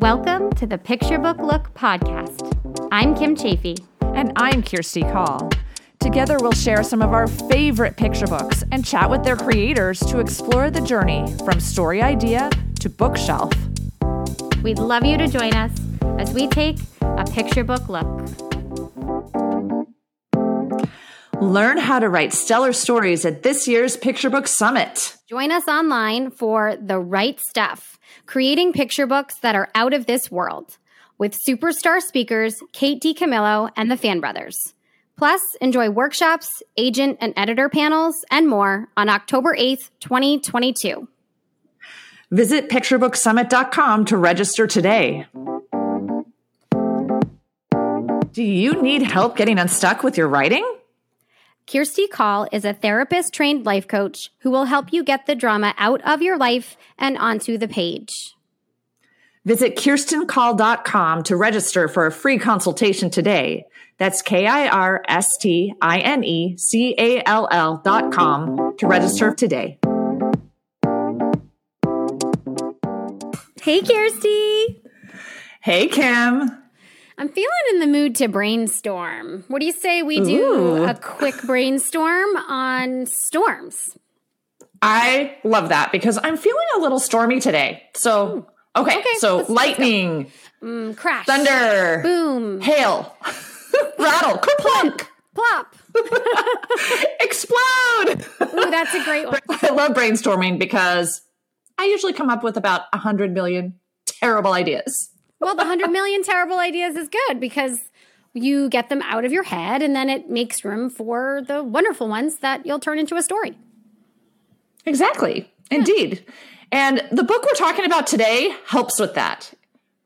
Welcome to the Picture Book Look podcast. I'm Kim Chaffee. And I'm Kirsti Call. Together, we'll share some of our favorite picture books and chat with their creators to explore the journey from story idea to bookshelf. We'd love you to join us as we take a picture book look. Learn how to write stellar stories at this year's Picture Book Summit. Join us online for The Right Stuff creating picture books that are out of this world with superstar speakers Kate DiCamillo and the Fan Brothers. Plus, enjoy workshops, agent and editor panels, and more on October 8th, 2022. Visit picturebooksummit.com to register today. Do you need help getting unstuck with your writing? Kirsti Call is a therapist trained life coach who will help you get the drama out of your life and onto the page. Visit kirstencall.com to register for a free consultation today. That's K I R S T I N E C A L L dot com to register today. Hey, Kirsty. Hey, Kim. I'm feeling in the mood to brainstorm. What do you say we do Ooh. a quick brainstorm on storms? I love that because I'm feeling a little stormy today. So, okay. Okay, so, lightning, Mm, crash. thunder, Boom. hail, rattle, kerplunk, Plop. explode. Ooh, that's a great one. I love brainstorming because I usually come up with about a hundred million terrible ideas. Well, the 100 million terrible ideas is good because you get them out of your head and then it makes room for the wonderful ones that you'll turn into a story. Exactly. Indeed. And the book we're talking about today helps with that.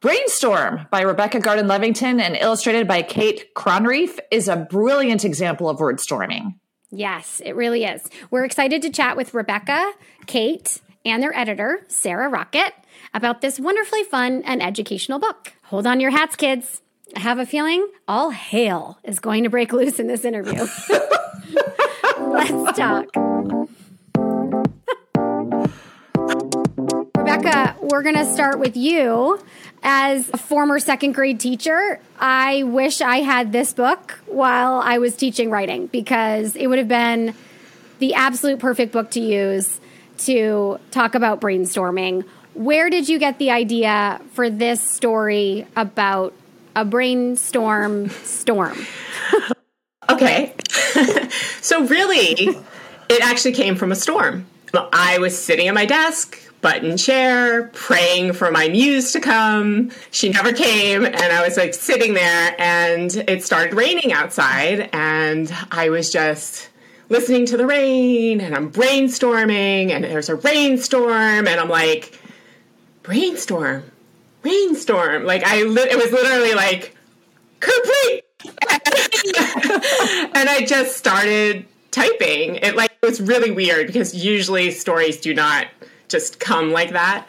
Brainstorm by Rebecca Gardyn Levington and illustrated by Kate Kronreif is a brilliant example of wordstorming. Yes, it really is. We're excited to chat with Rebecca, Kate, and their editor, Sarah Rockett, about this wonderfully fun and educational book. Hold on your hats, kids. I have a feeling all hail is going to break loose in this interview. Let's talk. Rebecca, we're going to start with you. As a former second grade teacher, I wish I had this book while I was teaching writing because it would have been the absolute perfect book to use to talk about brainstorming. Where did you get the idea for this story about a brainstorm storm? Okay. so really, it actually came from a storm. I was sitting at my desk, button chair, praying for my muse to come. She never came, and I was like sitting there, and it started raining outside, and I was just listening to the rain, and I'm brainstorming, and there's a rainstorm, and I'm like, brainstorm, rainstorm. Like I, li- it was literally like complete. and I just started typing. It like it was really weird because usually stories do not just come like that.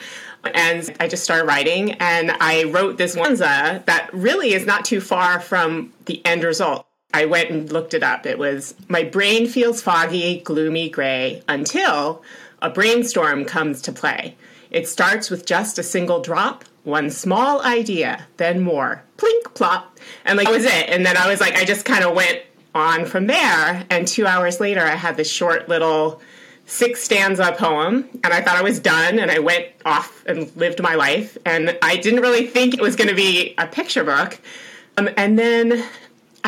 And I just started writing, and I wrote this oneza that really is not too far from the end result. I went and looked it up. It was my brain feels foggy, gloomy, gray until a brainstorm comes to play. It starts with just a single drop, one small idea, then more. Plink, plop. And like that was it. And then I was like, I just kind of went on from there. And two hours later, I had this short little six stanza poem. And I thought I was done. And I went off and lived my life. And I didn't really think it was going to be a picture book. Um, and then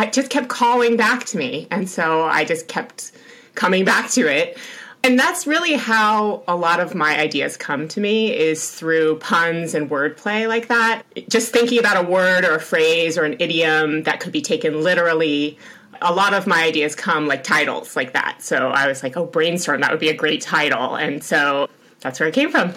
it just kept calling back to me. And so I just kept coming back to it. And that's really how a lot of my ideas come to me is through puns and wordplay like that. Just thinking about a word or a phrase or an idiom that could be taken literally. A lot of my ideas come like titles like that. So I was like, oh, brainstorm, that would be a great title. And so that's where it came from.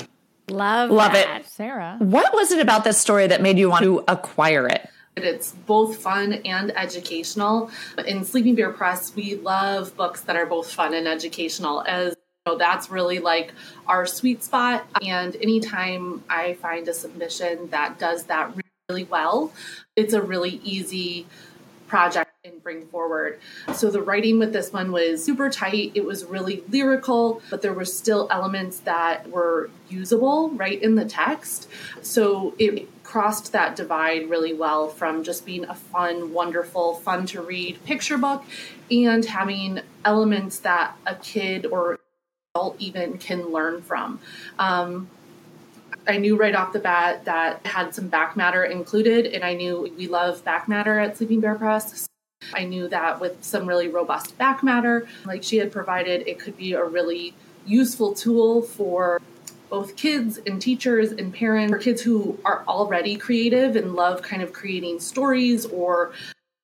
Love, Love it. that. Sarah. What was it about this story that made you want to acquire it? It's both fun and educational. In Sleeping Bear Press, we love books that are both fun and educational, as you know, that's really like our sweet spot. And anytime I find a submission that does that really well, it's a really easy project and bring forward. So the writing with this one was super tight. It was really lyrical, but there were still elements that were usable right in the text. So it crossed that divide really well from just being a fun, wonderful, fun to read picture book and having elements that a kid or adult even can learn from. Um, I knew right off the bat that had some back matter included, and I knew we love back matter at Sleeping Bear Press. I knew that with some really robust back matter, like she had provided, it could be a really useful tool for both kids and teachers and parents, for kids who are already creative and love kind of creating stories or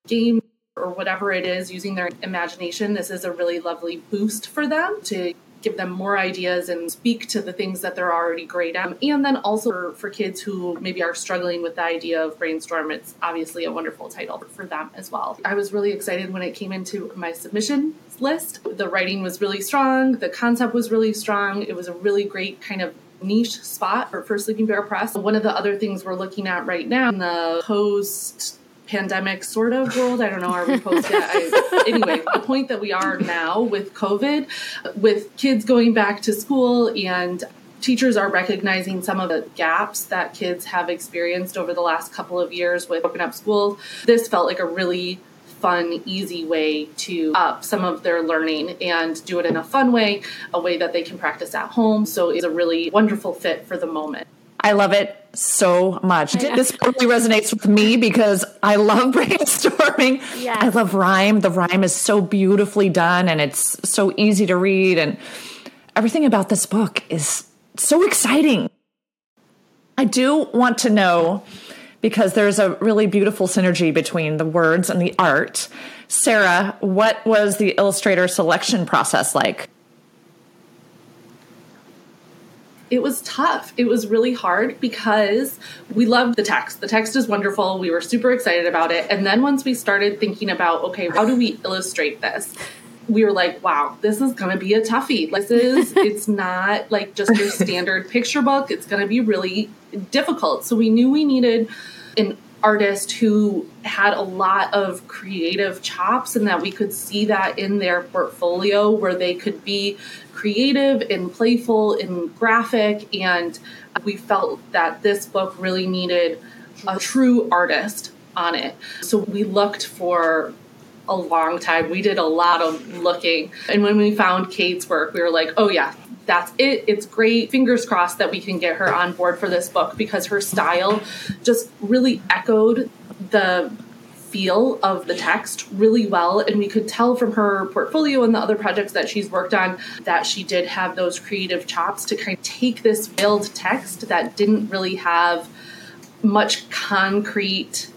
games or whatever it is using their imagination. This is a really lovely boost for them to give them more ideas and speak to the things that they're already great at. And then also for, for, kids who maybe are struggling with the idea of brainstorm, it's obviously a wonderful title for them as well. I was really excited when it came into my submission list. The writing was really strong, the concept was really strong. It was a really great kind of niche spot for, for Sleeping Bear Press. One of the other things we're looking at right now in the post pandemic sort of world. I don't know, are we post yet? I, anyway, the point that we are now with COVID, with kids going back to school and teachers are recognizing some of the gaps that kids have experienced over the last couple of years with open up schools. This felt like a really fun, easy way to up some of their learning and do it in a fun way, a way that they can practice at home. So it's a really wonderful fit for the moment. I love it so much. This really resonates with me because I love brainstorming. I love rhyme. The rhyme is so beautifully done and it's so easy to read. And everything about this book is so exciting. I do want to know because there's a really beautiful synergy between the words and the art. Sarah, what was the illustrator selection process like? It was tough. It was really hard because we loved the text. The text is wonderful. We were super excited about it. And then once we started thinking about, okay, how do we illustrate this? We were like, wow, this is going to be a toughie. This is, it's not like just your standard picture book. It's going to be really difficult. So we knew we needed an artist who had a lot of creative chops and that we could see that in their portfolio where they could be creative and playful and graphic. And we felt that this book really needed a true artist on it. So we looked for a long time we did a lot of looking and when we found kate's work we were like oh yeah that's it. It's great. Fingers crossed that we can get her on board for this book because her style just really echoed the feel of the text really well. And we could tell from her portfolio and the other projects that she's worked on that she did have those creative chops to kind of take this veiled text that didn't really have much concrete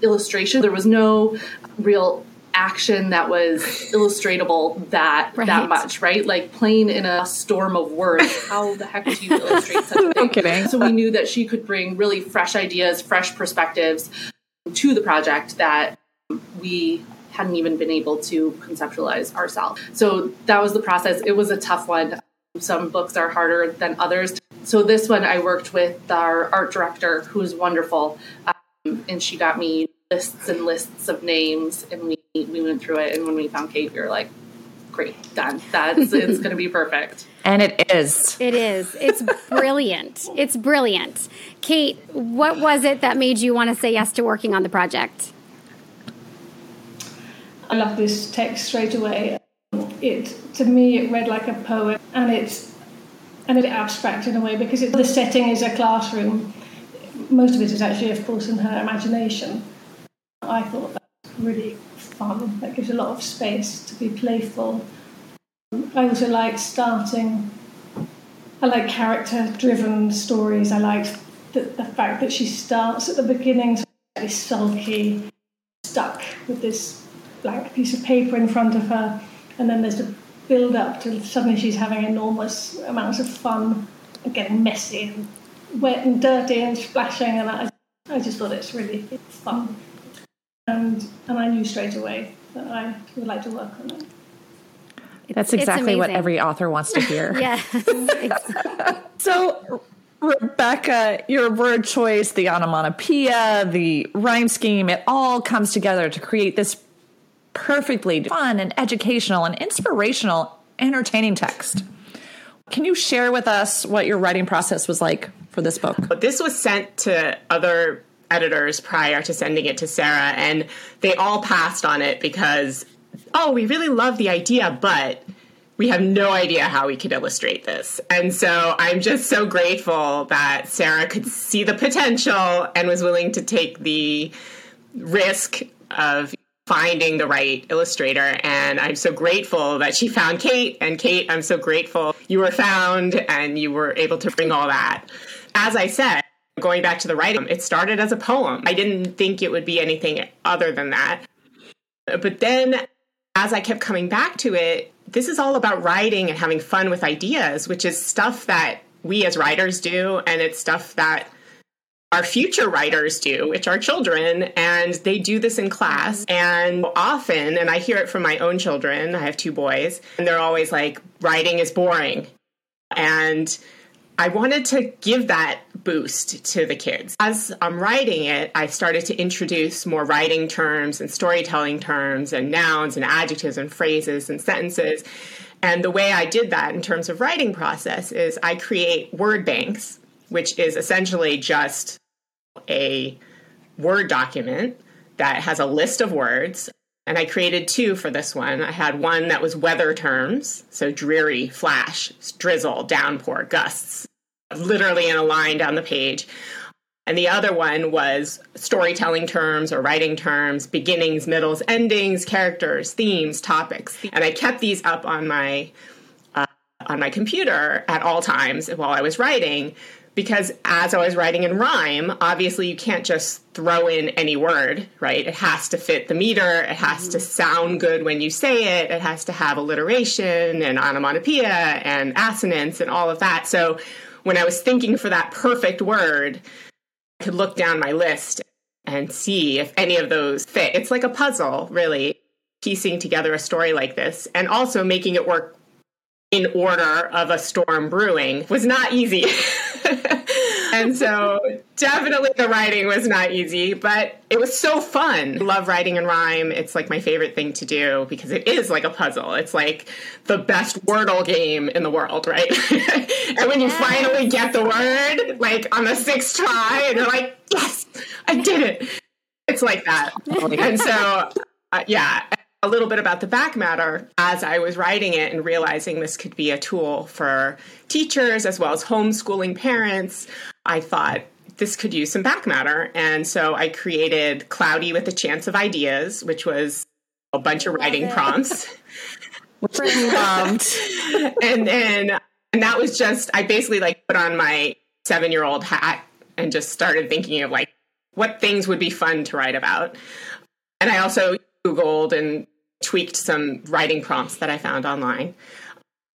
illustration. There was no real action that was illustratable that right. that much, right? Like playing in a storm of words. How the heck do you illustrate such a thing? no kidding. So we knew that she could bring really fresh ideas, fresh perspectives to the project that we hadn't even been able to conceptualize ourselves. So that was the process. It was a tough one. Some books are harder than others. So this one I worked with our art director, who's wonderful, um, and she got me lists and lists of names, and we we went through it, and when we found Kate, we were like, great, done. That's it's going to be perfect. And it is. It is. It's brilliant. It's brilliant. Kate, what was it that made you want to say yes to working on the project? I love this text straight away. It to me it read like a poem, and it's and it's abstract in a way because it, the setting is a classroom. Most of it is actually, of course, in her imagination. I thought that really fun. That gives a lot of space to be playful. I also like starting. I like character-driven stories. I like the, the fact that she starts at the beginning, very sulky, stuck with this blank piece of paper in front of her, and then there's a build up to suddenly she's having enormous amounts of fun and getting messy and wet and dirty and splashing, and I, I just thought it's really fun and and I knew straight away that I would like to work on it. That's exactly what every author wants to hear. yeah. so, Rebecca, your word choice, the onomatopoeia, the rhyme scheme, it all comes together to create this perfectly fun and educational and inspirational, entertaining text. Can you share with us what your writing process was like for this book? This was sent to other editors prior to sending it to Sarah, and they all passed on it because, oh, we really love the idea, but we have no idea how we could illustrate this. And so I'm just so grateful that Sarah could see the potential and was willing to take the risk of finding the right illustrator. And I'm so grateful that she found Kate. And Kate, I'm so grateful you were found and you were able to bring all that. As I said, going back to the writing, it started as a poem. I didn't think it would be anything other than that. But then as I kept coming back to it, this is all about writing and having fun with ideas, which is stuff that we as writers do. And it's stuff that our future writers do, which are children, and they do this in class. And often, and I hear it from my own children, I have two boys, and they're always like, writing is boring. And I wanted to give that boost to the kids. As I'm writing it, I started to introduce more writing terms and storytelling terms and nouns and adjectives and phrases and sentences. And the way I did that in terms of writing process is I create word banks which is essentially just a Word document that has a list of words. And I created two for this one. I had one that was weather terms, so dreary, flash, drizzle, downpour, gusts, literally in a line down the page. And the other one was storytelling terms or writing terms, beginnings, middles, endings, characters, themes, topics. And I kept these up on my uh, on my computer at all times while I was writing because as I was writing in rhyme, obviously you can't just throw in any word, right? It has to fit the meter, it has mm-hmm. to sound good when you say it, it has to have alliteration and onomatopoeia and assonance and all of that. So when I was thinking for that perfect word, I could look down my list and see if any of those fit. It's like a puzzle, really, piecing together a story like this and also making it work in order of a storm brewing was not easy. and so definitely the writing was not easy, but it was so fun. love writing in rhyme. It's like my favorite thing to do because it is like a puzzle. It's like the best Wordle game in the world, right? and when you yes. finally get the word, like on the sixth try, and you're like, yes, I did it. It's like that. and so, uh, yeah a little bit about the back matter as I was writing it and realizing this could be a tool for teachers as well as homeschooling parents. I thought this could use some back matter. And so I created Cloudy with a Chance of Ideas, which was a bunch of writing prompts. which I loved. and then and that was just I basically like put on my seven year old hat and just started thinking of like what things would be fun to write about. And I also Googled and tweaked some writing prompts that I found online.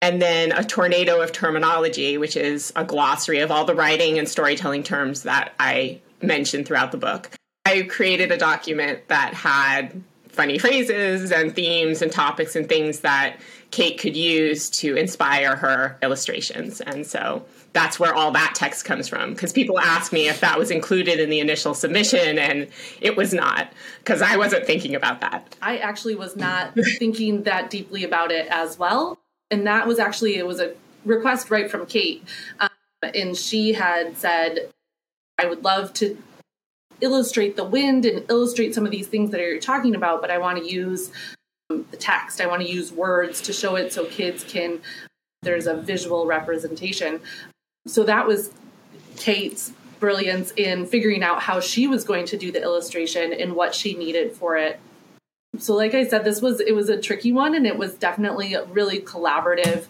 And then a tornado of terminology, which is a glossary of all the writing and storytelling terms that I mentioned throughout the book. I created a document that had funny phrases and themes and topics and things that Kate could use to inspire her illustrations. And so that's where all that text comes from because people ask me if that was included in the initial submission and it was not because I wasn't thinking about that. I actually was not thinking that deeply about it as well. And that was actually it was a request right from Kate. Um, and she had said I would love to illustrate the wind and illustrate some of these things that you're talking about, but I want to use um, the text. I want to use words to show it so kids can there's a visual representation so that was Kate's brilliance in figuring out how she was going to do the illustration and what she needed for it. So like I said this was it was a tricky one and it was definitely really collaborative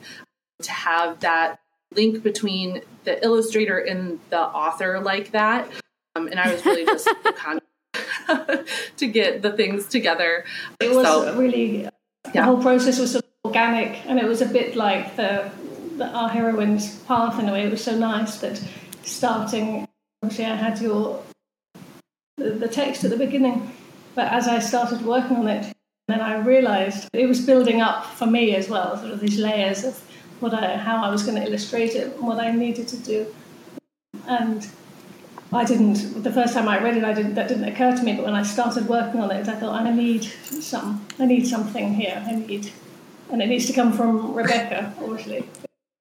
to have that link between the illustrator and the author like that. Um, and I was really just to get the things together. It was so, really the whole process was sort of organic and it was a bit like the the, our heroine's path in a way. It was so nice that starting, obviously, I had your the, the text at the beginning, but as I started working on it, then I realised it was building up for me as well, sort of these layers of what I, how I was going to illustrate it, what I needed to do, and I didn't. The first time I read it, I didn't. That didn't occur to me. But when I started working on it, I thought I need some. I need something here. I need, and it needs to come from Rebecca, obviously.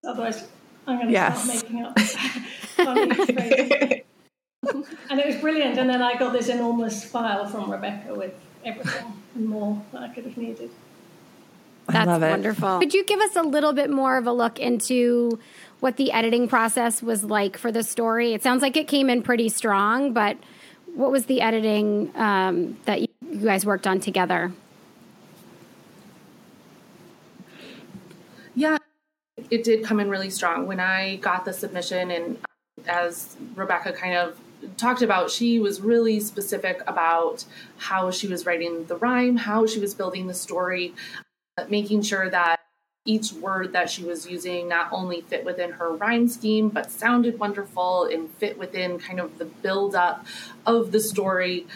Otherwise, I'm going to Yes. start making up funny phrases. and it was brilliant. And then I got this enormous file from Rebecca with everything and more that I could have needed. That's love it. wonderful. Could you give us a little bit more of a look into what the editing process was like for the story? It sounds like it came in pretty strong, but what was the editing um, that you you guys worked on together? Yeah, it did come in really strong. When I got the submission, and as Rebecca kind of talked about, she was really specific about how she was writing the rhyme, how she was building the story, uh, making sure that each word that she was using not only fit within her rhyme scheme, but sounded wonderful and fit within kind of the build up of the story.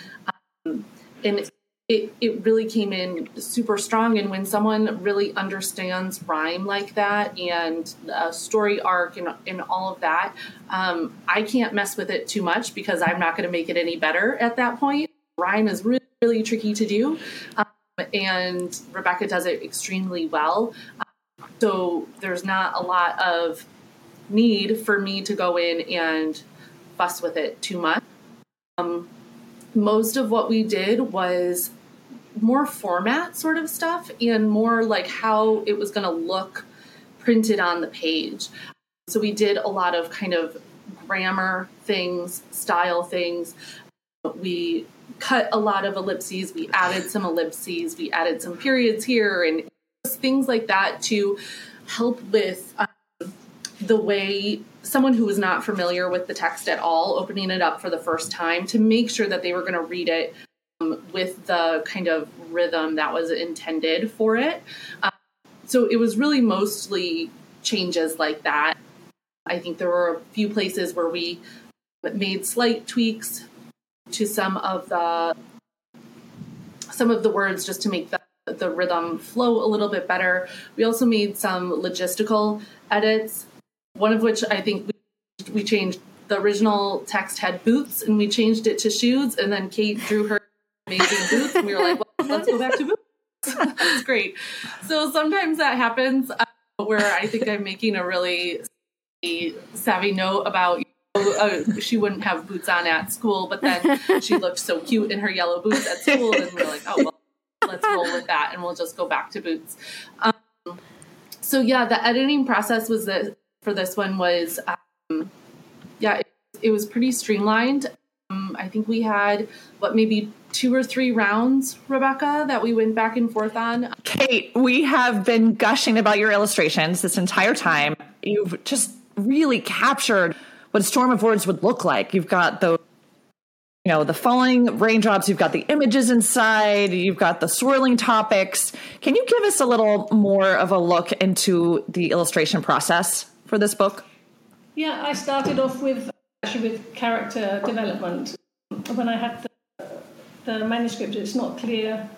Um, and it, it really came in super strong. And when someone really understands rhyme like that and a story arc and, and all of that, um, I can't mess with it too much because I'm not going to make it any better at that point. Rhyme is really, really tricky to do. Um, and Rebecca does it extremely well. Um, so there's not a lot of need for me to go in and fuss with it too much. Um, most of what we did was more format sort of stuff and more like how it was going to look printed on the page. So we did a lot of kind of grammar things, style things. We cut a lot of ellipses, we added some ellipses, we added some periods here and things like that to help with um, the way someone who was not familiar with the text at all opening it up for the first time to make sure that they were going to read it with the kind of rhythm that was intended for it. Um, so it was really mostly changes like that. I think there were a few places where we made slight tweaks to some of the some of the words just to make the the rhythm flow a little bit better. We also made some logistical edits, one of which I think we, we changed. The original text had boots, and we changed it to shoes. And then Kate drew her amazing boots, and we were like, well, "Let's go back to boots." That's great. So sometimes that happens uh, where I think I'm making a really savvy note about. Uh, she wouldn't have boots on at school, but then she looked so cute in her yellow boots at school, and we we're like, "Oh well, let's roll with that and we'll just go back to boots um, so yeah the editing process was the for this one was um, yeah it, it was pretty streamlined um, i think we had what maybe two or three rounds rebecca that we went back and forth on Kate, we have been gushing about your illustrations this entire time. You've just really captured what a storm of words would look like. You've got the you know the falling raindrops you've got the images inside you've got the swirling topics can you give us a little more of a look into the illustration process for this book Yeah, I started off with actually with character development. When I had the, the manuscript, it's not clear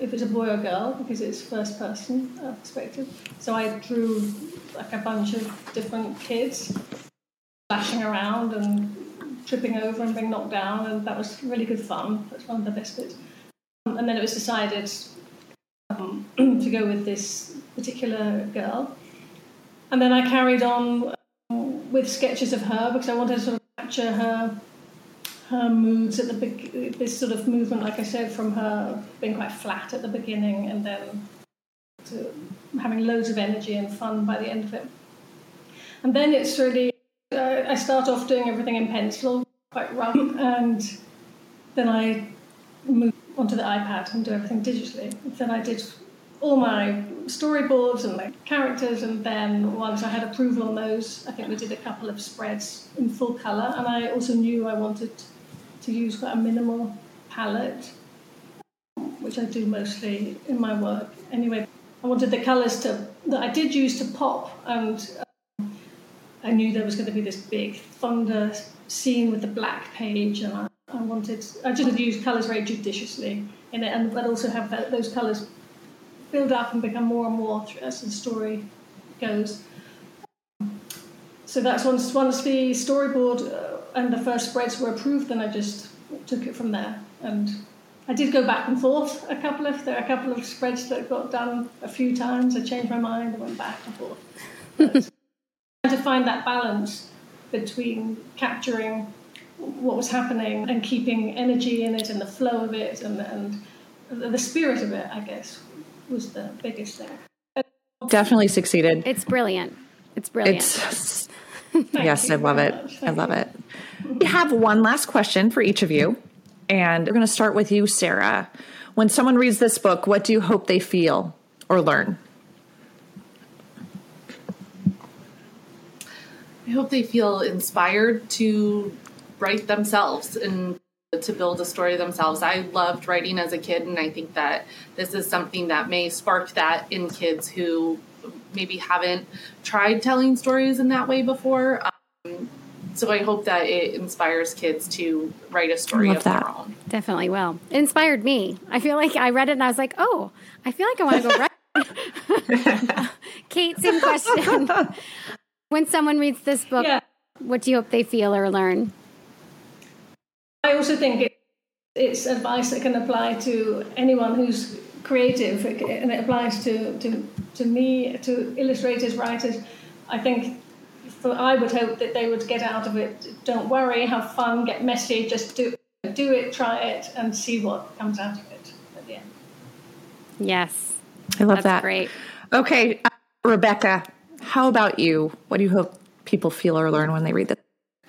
if it's a boy or girl because it's first person perspective. So I drew like a bunch of different kids flashing around and tripping over and being knocked down, and that was really good fun. That's one of the best bits. Um, and then it was decided um, to go with this particular girl. And then I carried on with sketches of her because I wanted to sort of capture her her moods at the big this sort of movement, like I said, from her being quite flat at the beginning and then to having loads of energy and fun by the end of it. And then it's really uh, I start off doing everything in pencil, quite rough, and then I move onto the iPad and do everything digitally. Then I did all my storyboards and my characters, and then once I had approval on those, I think we did a couple of spreads in full colour. And I also knew I wanted to use quite a minimal palette, which I do mostly in my work. Anyway, I wanted the colours to that I did use to pop, and um, I knew there was going to be this big thunder scene with the black page, and I, I wanted I just used colours very judiciously in it, and but also have those colours build up and become more and more as the story goes. So that's once once the storyboard uh, and the first spreads were approved, then I just took it from there. And I did go back and forth a couple of there are a couple of spreads that got done a few times. I changed my mind, and went back and forth. But to find that balance between capturing what was happening and keeping energy in it and the flow of it and, and the spirit of it, I guess, was the biggest thing. Definitely succeeded. It's brilliant. It's brilliant. It's yes, I love it. I love it. We have one last question for each of you. And we're going to start with you, Sarah. When someone reads this book, what do you hope they feel or learn? I hope they feel inspired to write themselves and to build a story themselves. I loved writing as a kid, and I think that this is something that may spark that in kids who maybe haven't tried telling stories in that way before. Um, so I hope that it inspires kids to write a story Love of that. their own. Definitely will. It inspired me. I feel like I read it and I was like, oh, I feel like I want to go write. Kate, same question. when someone reads this book, Yeah. what do you hope they feel or learn? I also think it, it's advice that can apply to anyone who's creative, and it applies to, to, to me, to illustrators, writers. I think for, I would hope that they would get out of it. Don't worry, have fun, get messy, just do do it, try it, and see what comes out of it at the end. Yes. I love That's that. great. Okay, uh, Rebecca, how about you? What do you hope people feel or learn when they read this?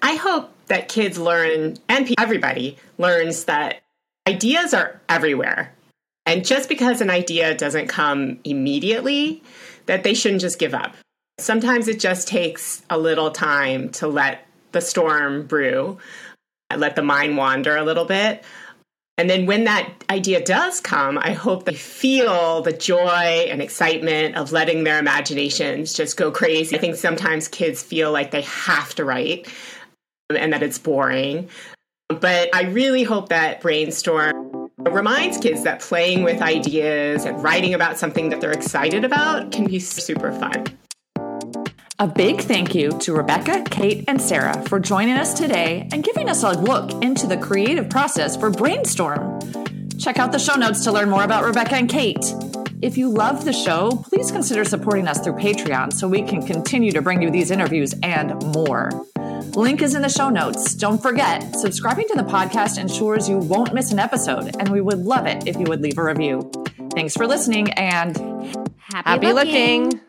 I hope that kids learn, and everybody learns that ideas are everywhere. And just because an idea doesn't come immediately, that they shouldn't just give up. Sometimes it just takes a little time to let the storm brew, let the mind wander a little bit. And then when that idea does come, I hope they feel the joy and excitement of letting their imaginations just go crazy. I think sometimes kids feel like they have to write and that it's boring. But I really hope that Brainstorm reminds kids that playing with ideas and writing about something that they're excited about can be super fun. A big thank you to Rebecca, Kate, and Sarah for joining us today and giving us a look into the creative process for Brainstorm. Check out the show notes to learn more about Rebecca and Kate. If you love the show, please consider supporting us through Patreon so we can continue to bring you these interviews and more. Link is in the show notes. Don't forget, subscribing to the podcast ensures you won't miss an episode, and we would love it if you would leave a review. Thanks for listening and Happy, Happy looking.